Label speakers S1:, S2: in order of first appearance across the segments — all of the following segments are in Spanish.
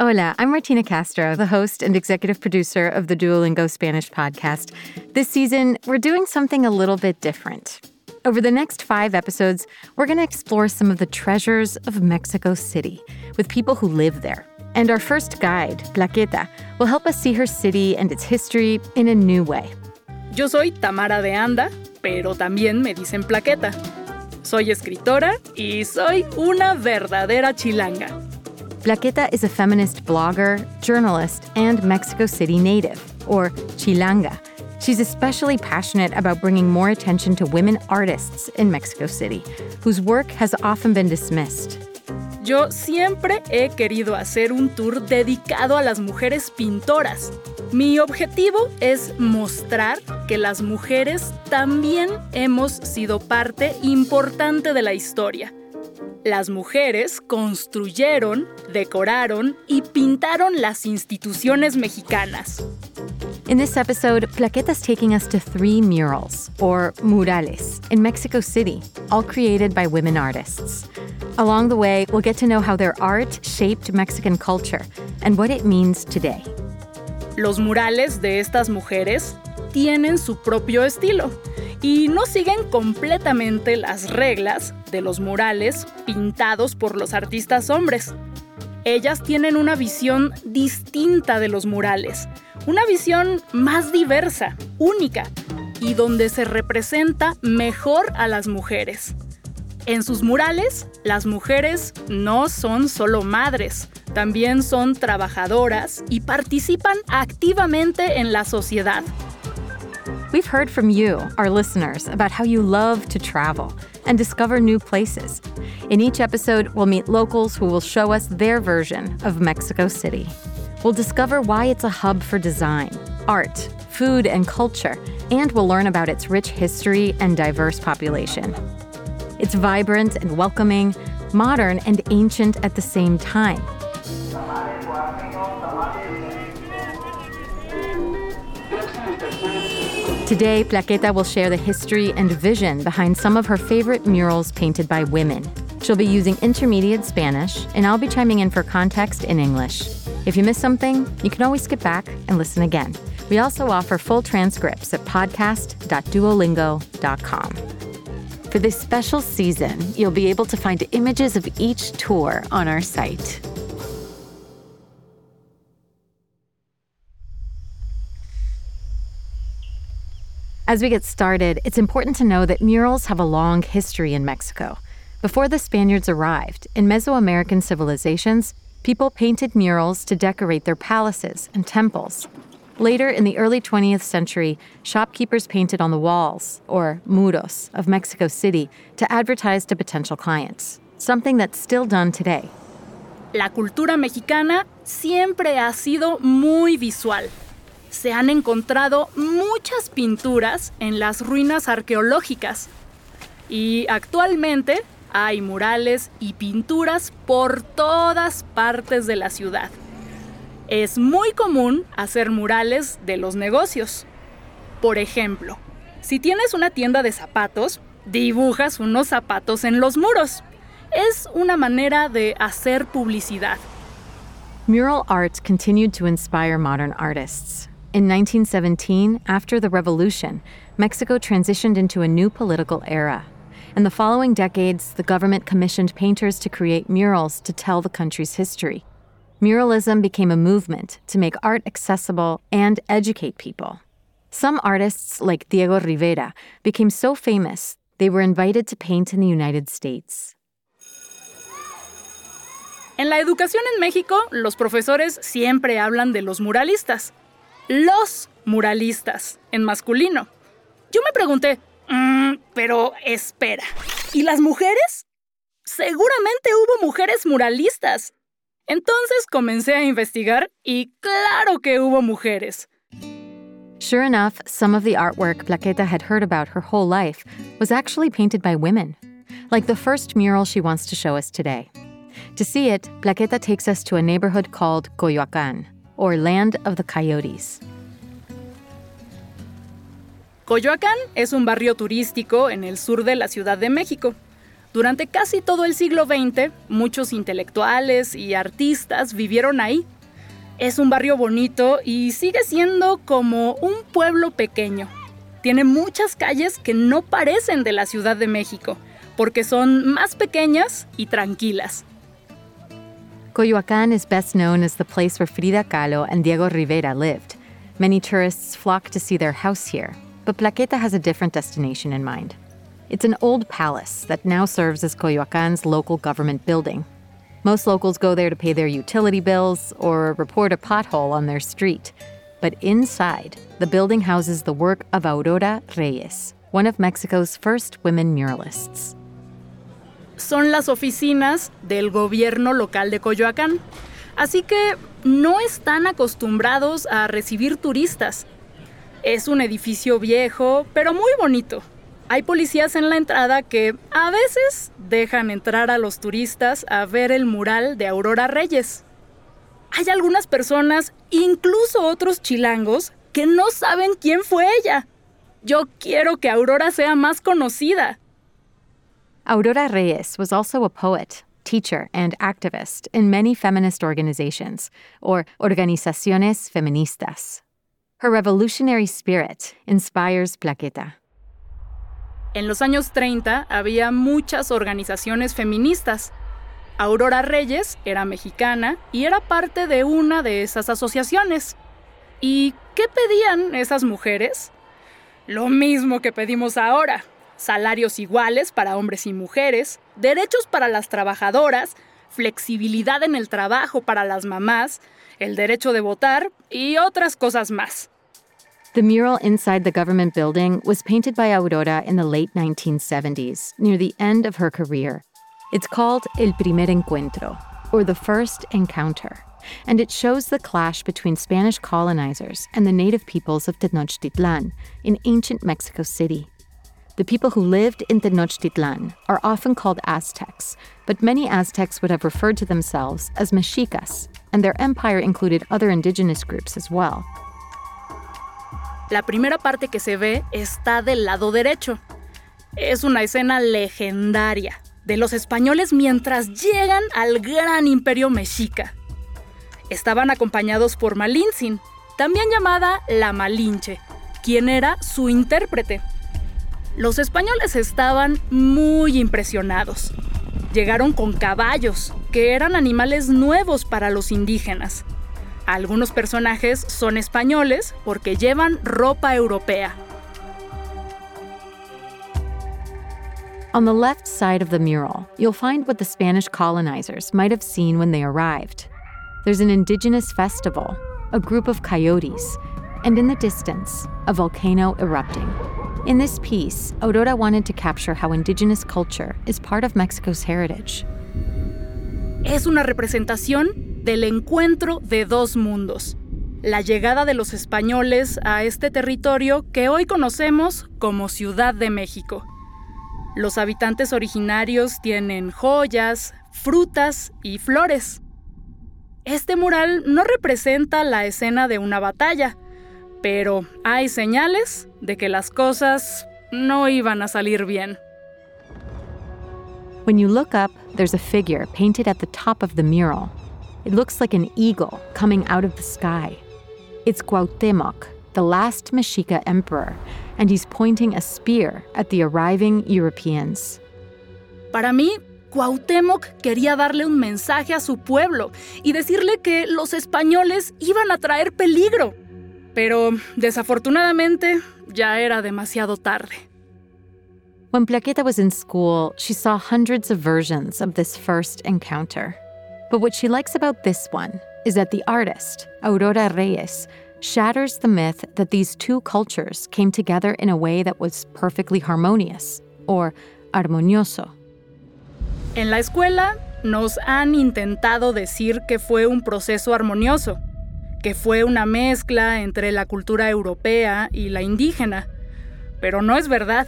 S1: Hola, I'm Martina Castro, the host and executive producer of the Duolingo Spanish podcast. This season, we're doing something a little bit different. Over the next five episodes, we're going to explore some of the treasures of Mexico City with people who live there. And our first guide, Plaqueta, will help us see her city and its history in a new way.
S2: Yo soy Tamara de Anda, pero también me dicen Plaqueta. Soy escritora y soy una verdadera chilanga.
S1: Plaqueta is a feminist blogger, journalist, and Mexico City native, or Chilanga. She's especially passionate about bringing more attention to women artists in Mexico City, whose work has often been dismissed.
S2: Yo siempre he querido hacer un tour dedicado a las mujeres pintoras. Mi objetivo es mostrar que las mujeres también hemos sido parte importante de la historia las mujeres construyeron, decoraron y pintaron las instituciones mexicanas.
S1: In this episode, Plaqueta's taking us to three murals, or murales, in Mexico City, all created by women artists. Along the way, we'll get to know how their art shaped Mexican culture and what it means today.
S2: Los murales de estas mujeres tienen su propio estilo y no siguen completamente las reglas de los murales pintados por los artistas hombres. Ellas tienen una visión distinta de los murales, una visión más diversa, única, y donde se representa mejor a las mujeres. En sus murales, las mujeres no son solo madres, también son trabajadoras y participan activamente en la sociedad.
S1: We've heard from you, our listeners, about how you love to travel and discover new places. In each episode, we'll meet locals who will show us their version of Mexico City. We'll discover why it's a hub for design, art, food, and culture, and we'll learn about its rich history and diverse population. It's vibrant and welcoming, modern and ancient at the same time. Today, Plaqueta will share the history and vision behind some of her favorite murals painted by women. She'll be using intermediate Spanish, and I'll be chiming in for context in English. If you miss something, you can always skip back and listen again. We also offer full transcripts at podcast.duolingo.com. For this special season, you'll be able to find images of each tour on our site. As we get started, it's important to know that murals have a long history in Mexico. Before the Spaniards arrived, in Mesoamerican civilizations, people painted murals to decorate their palaces and temples. Later, in the early 20th century, shopkeepers painted on the walls, or muros, of Mexico City to advertise to potential clients, something that's still done today.
S2: La cultura mexicana siempre ha sido muy visual. Se han encontrado muchas pinturas en las ruinas arqueológicas y actualmente hay murales y pinturas por todas partes de la ciudad. Es muy común hacer murales de los negocios. Por ejemplo, si tienes una tienda de zapatos, dibujas unos zapatos en los muros. Es una manera de hacer publicidad.
S1: Mural art continued to inspire modern artists. In 1917, after the revolution, Mexico transitioned into a new political era. In the following decades, the government commissioned painters to create murals to tell the country's history. Muralism became a movement to make art accessible and educate people. Some artists, like Diego Rivera, became so famous they were invited to paint in the United States.
S2: En la educación en México, los profesores siempre hablan de los muralistas, los muralistas en masculino. Yo me pregunté, mm, pero espera, ¿y las mujeres? Seguramente hubo mujeres muralistas. Entonces comencé a investigar y claro que hubo mujeres.
S1: Sure enough, some of the artwork Plaqueta had heard about her whole life was actually painted by women, like the first mural she wants to show us today. To see it, Plaqueta takes us to a neighborhood called Coyoacán, or Land of the Coyotes.
S2: Coyoacán es un barrio turístico en el sur de la Ciudad de México. Durante casi todo el siglo XX, muchos intelectuales y artistas vivieron ahí. Es un barrio bonito y sigue siendo como un pueblo pequeño. Tiene muchas calles que no parecen de la Ciudad de México, porque son más pequeñas y tranquilas.
S1: Coyoacán is best known as the place where Frida Kahlo and Diego Rivera lived. Many tourists flock to see their house here, but Plaqueta has a different destination in mind. It's an old palace that now serves as Coyoacan's local government building. Most locals go there to pay their utility bills or report a pothole on their street. But inside, the building houses the work of Aurora Reyes, one of Mexico's first women muralists.
S2: Son las oficinas del gobierno local de Coyoacán, así que no están acostumbrados a recibir turistas. Es un edificio viejo, pero muy bonito, hay policías en la entrada que a veces dejan entrar a los turistas a ver el mural de Aurora Reyes. Hay algunas personas, incluso otros chilangos, que no saben quién fue ella. Yo quiero que Aurora sea más conocida.
S1: Aurora Reyes was also a poet, teacher, and activist in many feminist organizations, or organizaciones feministas. Her revolutionary spirit inspires Plaqueta.
S2: En los años 30 había muchas organizaciones feministas. Aurora Reyes era mexicana y era parte de una de esas asociaciones. ¿Y qué pedían esas mujeres? Lo mismo que pedimos ahora. Salarios iguales para hombres y mujeres, derechos para las trabajadoras, flexibilidad en el trabajo para las mamás, el derecho de votar y otras cosas más.
S1: The mural inside the government building was painted by Aurora in the late 1970s, near the end of her career. It's called El Primer Encuentro, or the First Encounter, and it shows the clash between Spanish colonizers and the native peoples of Tenochtitlan in ancient Mexico City. The people who lived in Tenochtitlan are often called Aztecs, but many Aztecs would have referred to themselves as Mexicas, and their empire included other indigenous groups as well.
S2: La primera parte que se ve está del lado derecho. Es una escena legendaria de los españoles mientras llegan al gran imperio mexica. Estaban acompañados por Malintzin, también llamada la Malinche, quien era su intérprete. Los españoles estaban muy impresionados. Llegaron con caballos, que eran animales nuevos para los indígenas. Algunos personajes son españoles porque llevan ropa europea.
S1: On the left side of the mural, you'll find what the Spanish colonizers might have seen when they arrived. There's an indigenous festival, a group of coyotes, and in the distance, a volcano erupting. In this piece, Aurora wanted to capture how indigenous culture is part of Mexico's heritage.
S2: Es una representación del encuentro de dos mundos, la llegada de los españoles a este territorio que hoy conocemos como Ciudad de México. Los habitantes originarios tienen joyas, frutas y flores. Este mural no representa la escena de una batalla, pero hay señales de que las cosas no iban a salir bien.
S1: When you look up, there's a figure painted at the top of the mural. It looks like an eagle coming out of the sky. It's Cuauhtémoc, the last Mexica emperor, and he's pointing a spear at the arriving Europeans.
S2: Para mí, Cuauhtémoc quería darle un mensaje a su pueblo y decirle que los españoles iban a traer peligro. Pero desafortunadamente ya era demasiado tarde.
S1: When Plaqueta was in school, she saw hundreds of versions of this first encounter. But what she likes about this one is that the artist, Aurora Reyes, shatters the myth that these two cultures came together in a way that was perfectly harmonious or armonioso.
S2: En la escuela nos han intentado decir que fue un proceso armonioso, que fue una mezcla entre la cultura europea y la indígena. Pero no es verdad.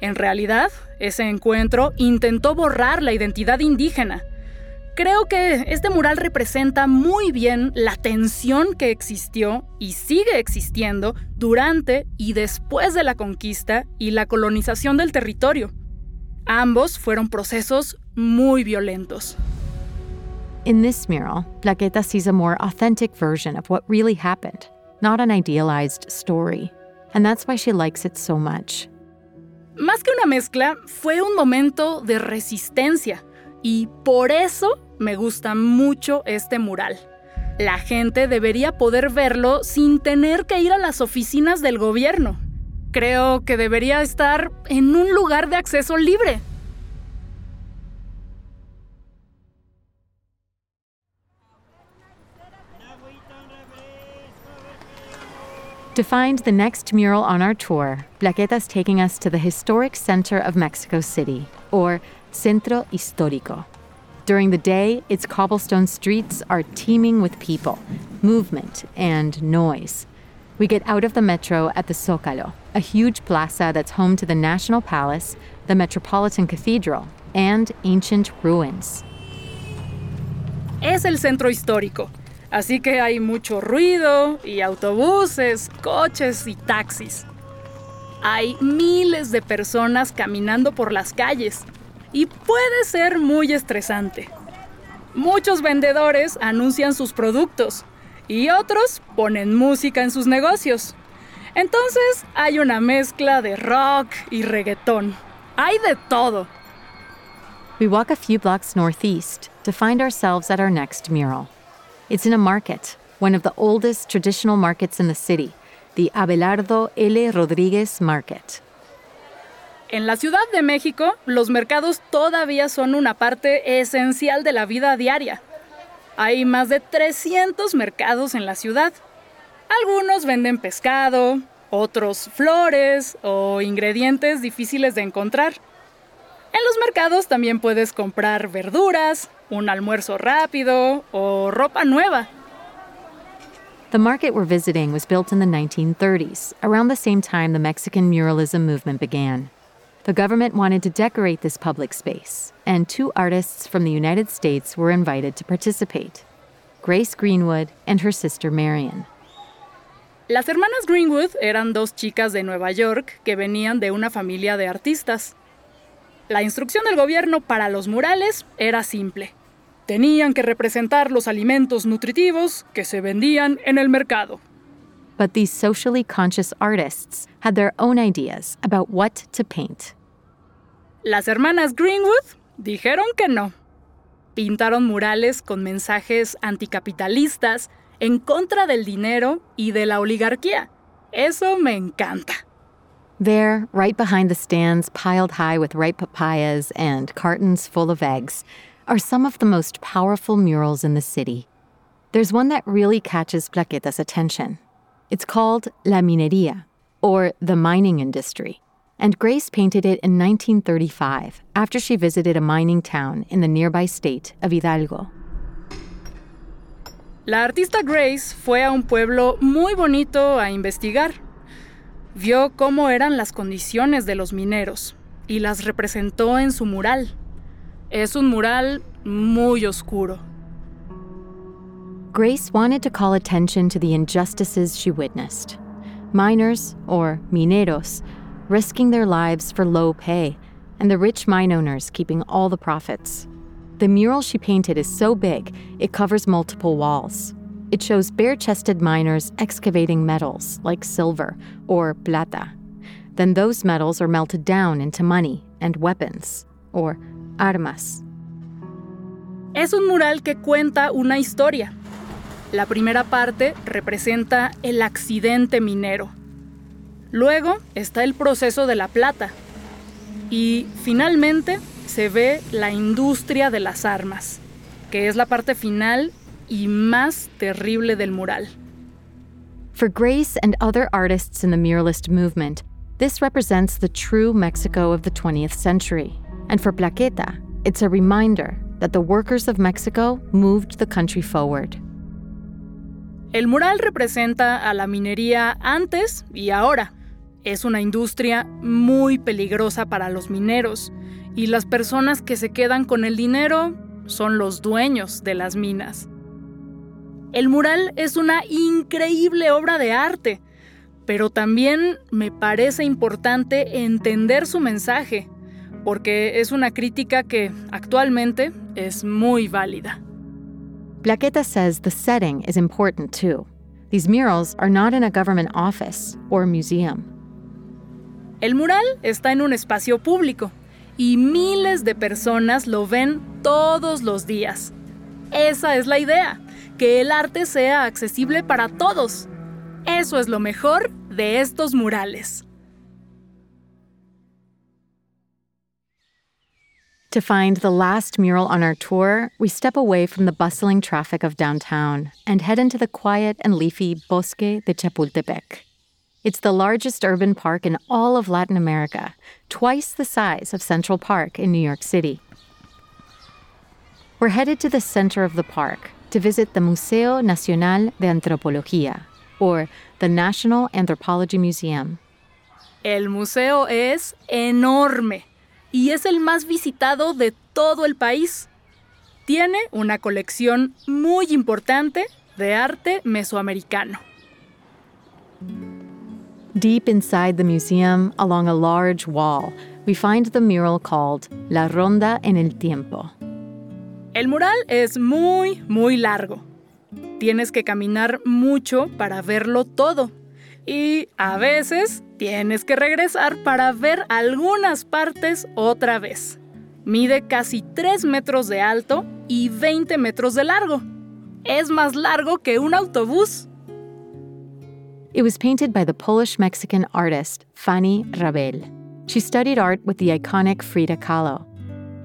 S2: En realidad, ese encuentro intentó borrar la identidad indígena Creo que este mural representa muy bien la tensión que existió y sigue existiendo durante y después de la conquista y la colonización del territorio. Ambos fueron procesos muy violentos.
S1: In this mural, Plaqueta sees a more authentic version of what really happened, not an idealized story. And that's why she likes it so much.
S2: Más que una mezcla, fue un momento de resistencia y por eso me gusta mucho este mural. La gente debería poder verlo sin tener que ir a las oficinas del gobierno. Creo que debería estar en un lugar de acceso libre.
S1: To find the next mural on our tour, Plaqueta's taking us to the historic center of Mexico City, or Centro Histórico. During the day, its cobblestone streets are teeming with people, movement, and noise. We get out of the metro at the Zócalo, a huge plaza that's home to the National Palace, the Metropolitan Cathedral, and ancient ruins.
S2: Es el centro histórico, así que hay mucho ruido y autobuses, coches y taxis. Hay miles de personas caminando por las calles y puede ser muy estresante. Muchos vendedores anuncian sus productos y otros ponen música en sus negocios. Entonces hay una mezcla de rock y reggaetón. Hay de todo.
S1: We walk a few blocks northeast to find ourselves at our next mural. It's in a market, one of the oldest traditional markets in the city, the Abelardo L. Rodriguez Market.
S2: En la Ciudad de México, los mercados todavía son una parte esencial de la vida diaria. Hay más de 300 mercados en la ciudad. Algunos venden pescado, otros flores o ingredientes difíciles de encontrar. En los mercados también puedes comprar verduras, un almuerzo rápido o ropa nueva.
S1: The market we're visiting was built in the 1930s, around the same time the Mexican muralism movement began. The government wanted to decorate this public space, and two artists from the United States were invited to participate Grace Greenwood and her sister Marion.
S2: Las hermanas Greenwood eran dos chicas de Nueva York que venían de una familia de artistas. La instrucción del gobierno para los murales era simple. Tenían que representar los alimentos nutritivos que se vendían en el mercado.
S1: But these socially conscious artists had their own ideas about what to paint.
S2: Las hermanas Greenwood dijeron que no. Pintaron murales con mensajes anticapitalistas en contra del dinero y de la oligarquía. Eso me encanta.
S1: There, right behind the stands piled high with ripe papayas and cartons full of eggs, are some of the most powerful murals in the city. There's one that really catches Plaqueta's attention. It's called La Minería, or the mining industry, and Grace painted it in 1935 after she visited a mining town in the nearby state of Hidalgo.
S2: La artista Grace fue a un pueblo muy bonito a investigar. Vio cómo eran las condiciones de los mineros y las representó en su mural. Es un mural muy oscuro.
S1: Grace wanted to call attention to the injustices she witnessed. Miners, or mineros, risking their lives for low pay, and the rich mine owners keeping all the profits. The mural she painted is so big, it covers multiple walls. It shows bare chested miners excavating metals like silver or plata. Then those metals are melted down into money and weapons, or armas.
S2: Es un mural que cuenta una historia. La primera parte representa el accidente minero. Luego está el proceso de la plata. Y finalmente se ve la industria de las armas, que es la parte final y más terrible del mural.
S1: For Grace and other artists in the muralist movement, this represents the true Mexico of the 20th century. And for Plaqueta, it's a reminder that the workers of Mexico moved the country forward.
S2: El mural representa a la minería antes y ahora. Es una industria muy peligrosa para los mineros y las personas que se quedan con el dinero son los dueños de las minas. El mural es una increíble obra de arte, pero también me parece importante entender su mensaje, porque es una crítica que actualmente es muy válida.
S1: Plaqueta says the setting is important too. These murals are not in a government office or museum.
S2: El mural está en un espacio público y miles de personas lo ven todos los días. Esa es la idea, que el arte sea accesible para todos. Eso es lo mejor de estos murales.
S1: To find the last mural on our tour, we step away from the bustling traffic of downtown and head into the quiet and leafy Bosque de Chapultepec. It's the largest urban park in all of Latin America, twice the size of Central Park in New York City. We're headed to the center of the park to visit the Museo Nacional de Antropología, or the National Anthropology Museum.
S2: El museo es enorme y es el más visitado de todo el país. Tiene una colección muy importante de arte mesoamericano.
S1: Deep inside the museum, along a large wall, we find the mural called La Ronda en el Tiempo.
S2: El mural es muy, muy largo. Tienes que caminar mucho para verlo todo. Y a veces tienes que regresar para ver algunas partes otra vez. Mide casi 3 metros de alto y 20 metros de largo. Es más largo que un autobús.
S1: It was painted by the Polish Mexican artist Fanny Rabel. She studied art with the iconic Frida Kahlo.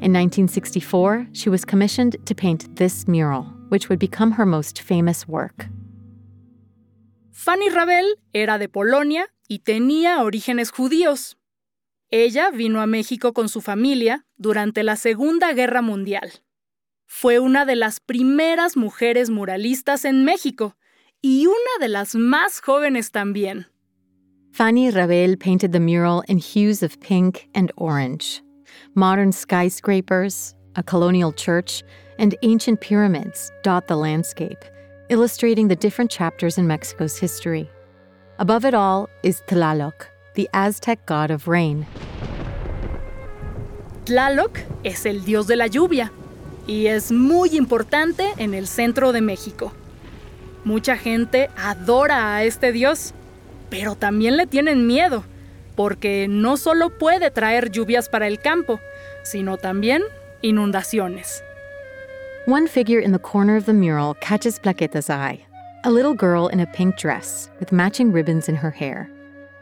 S1: In 1964, she was commissioned to paint this mural, which would become her most famous work.
S2: Fanny Rabel era de Polonia y tenía orígenes judíos. Ella vino a México con su familia durante la Segunda Guerra Mundial. Fue una de las primeras mujeres muralistas en México y una de las más jóvenes también.
S1: Fanny Rabel painted the mural in hues of pink and orange. Modern skyscrapers, a colonial church, and ancient pyramids dot the landscape, illustrating the different chapters in Mexico's history. Above it all is Tlaloc, the Aztec god of rain.
S2: Tlaloc es el dios de la lluvia y es muy importante en el centro de México. Mucha gente adora a este dios, pero también le tienen miedo, porque no solo puede traer lluvias para el campo, sino también inundaciones.
S1: One figure in the corner of the mural catches Plaqueta's eye a little girl in a pink dress with matching ribbons in her hair.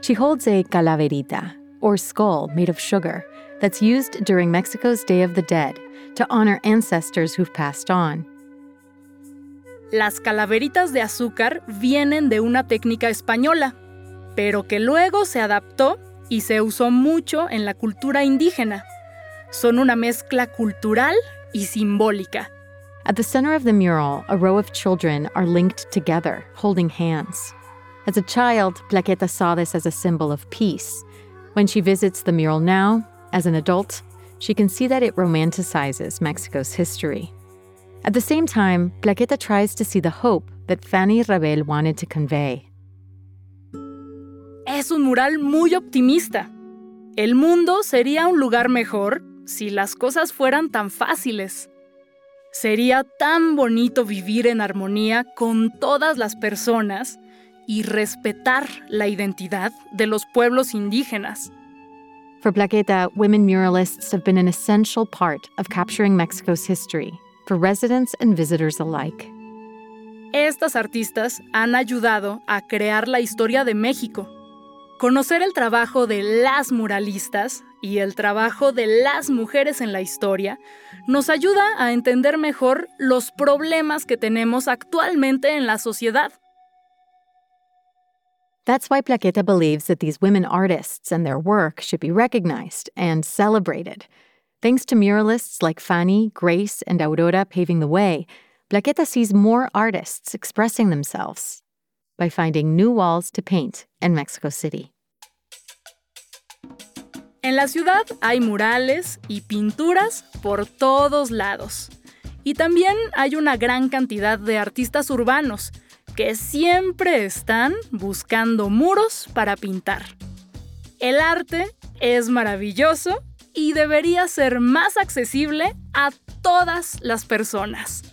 S1: She holds a calaverita, or skull made of sugar, that's used during Mexico's Day of the Dead to honor ancestors who've passed on.
S2: Las calaveritas de azúcar vienen de una técnica española, pero que luego se adaptó y se usó mucho en la cultura indígena. Son una mezcla cultural y simbólica.
S1: At the center of the mural, a row of children are linked together, holding hands. As a child, Plaqueta saw this as a symbol of peace. When she visits the mural now, as an adult, she can see that it romanticizes Mexico's history. At the same time, Plaqueta tries to see the hope that Fanny Rabel wanted to convey.
S2: Es un mural muy optimista. El mundo sería un lugar mejor si las cosas fueran tan fáciles. Sería tan bonito vivir en armonía con todas las personas y respetar la identidad de los pueblos indígenas.
S1: For Plaqueta, women muralists have been an essential part of capturing Mexico's history for residents and visitors alike.
S2: Estas artistas han ayudado a crear la historia de México. Conocer el trabajo de las muralistas y el trabajo de las mujeres en la historia nos ayuda a entender mejor los problemas que tenemos actualmente en la sociedad.
S1: That's why Plaqueta believes that these women artists and their work should be recognized and celebrated. Thanks to muralists like Fanny, Grace, and Aurora paving the way, Plaqueta sees more artists expressing themselves by finding new walls to paint in Mexico City.
S2: En la ciudad hay murales y pinturas por todos lados. Y también hay una gran cantidad de artistas urbanos que siempre están buscando muros para pintar. El arte es maravilloso y debería ser más accesible a todas las personas.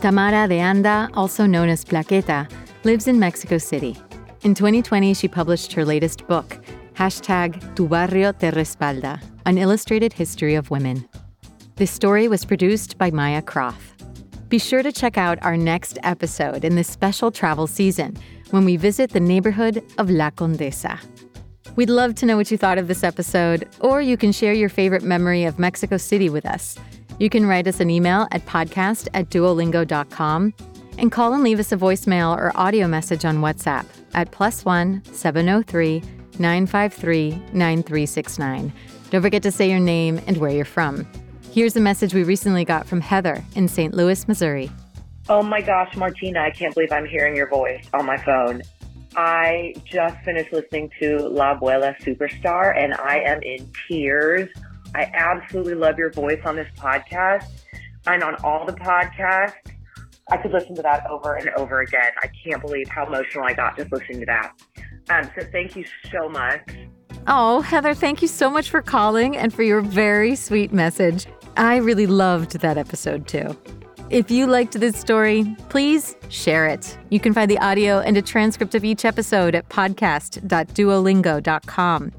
S1: Tamara de Anda, also known as Plaqueta, lives in Mexico City. In 2020, she published her latest book, hashtag Tu Barrio Te Respalda, an illustrated history of women. This story was produced by Maya Croft. Be sure to check out our next episode in this special travel season when we visit the neighborhood of La Condesa. We'd love to know what you thought of this episode, or you can share your favorite memory of Mexico City with us. You can write us an email at podcast at duolingo.com and call and leave us a voicemail or audio message on WhatsApp at plus one 703 953 9369. Don't forget to say your name and where you're from. Here's a message we recently got from Heather in St. Louis, Missouri.
S3: Oh my gosh, Martina, I can't believe I'm hearing your voice on my phone. I just finished listening to La Abuela Superstar and I am in tears. I absolutely love your voice on this podcast and on all the podcasts. I could listen to that over and over again. I can't believe how emotional I got just listening to that. Um, so thank you so much.
S1: Oh, Heather, thank you so much for calling and for your very sweet message. I really loved that episode too. If you liked this story, please share it. You can find the audio and a transcript of each episode at podcast.duolingo.com.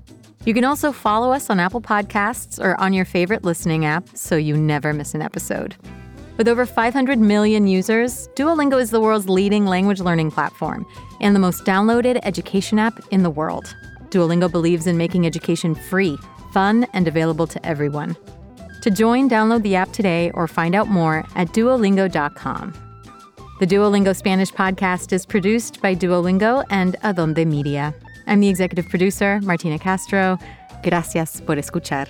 S1: You can also follow us on Apple Podcasts or on your favorite listening app so you never miss an episode. With over 500 million users, Duolingo is the world's leading language learning platform and the most downloaded education app in the world. Duolingo believes in making education free, fun, and available to everyone. To join, download the app today or find out more at duolingo.com. The Duolingo Spanish podcast is produced by Duolingo and Adonde Media. I'm the executive producer, Martina Castro. Gracias por escuchar.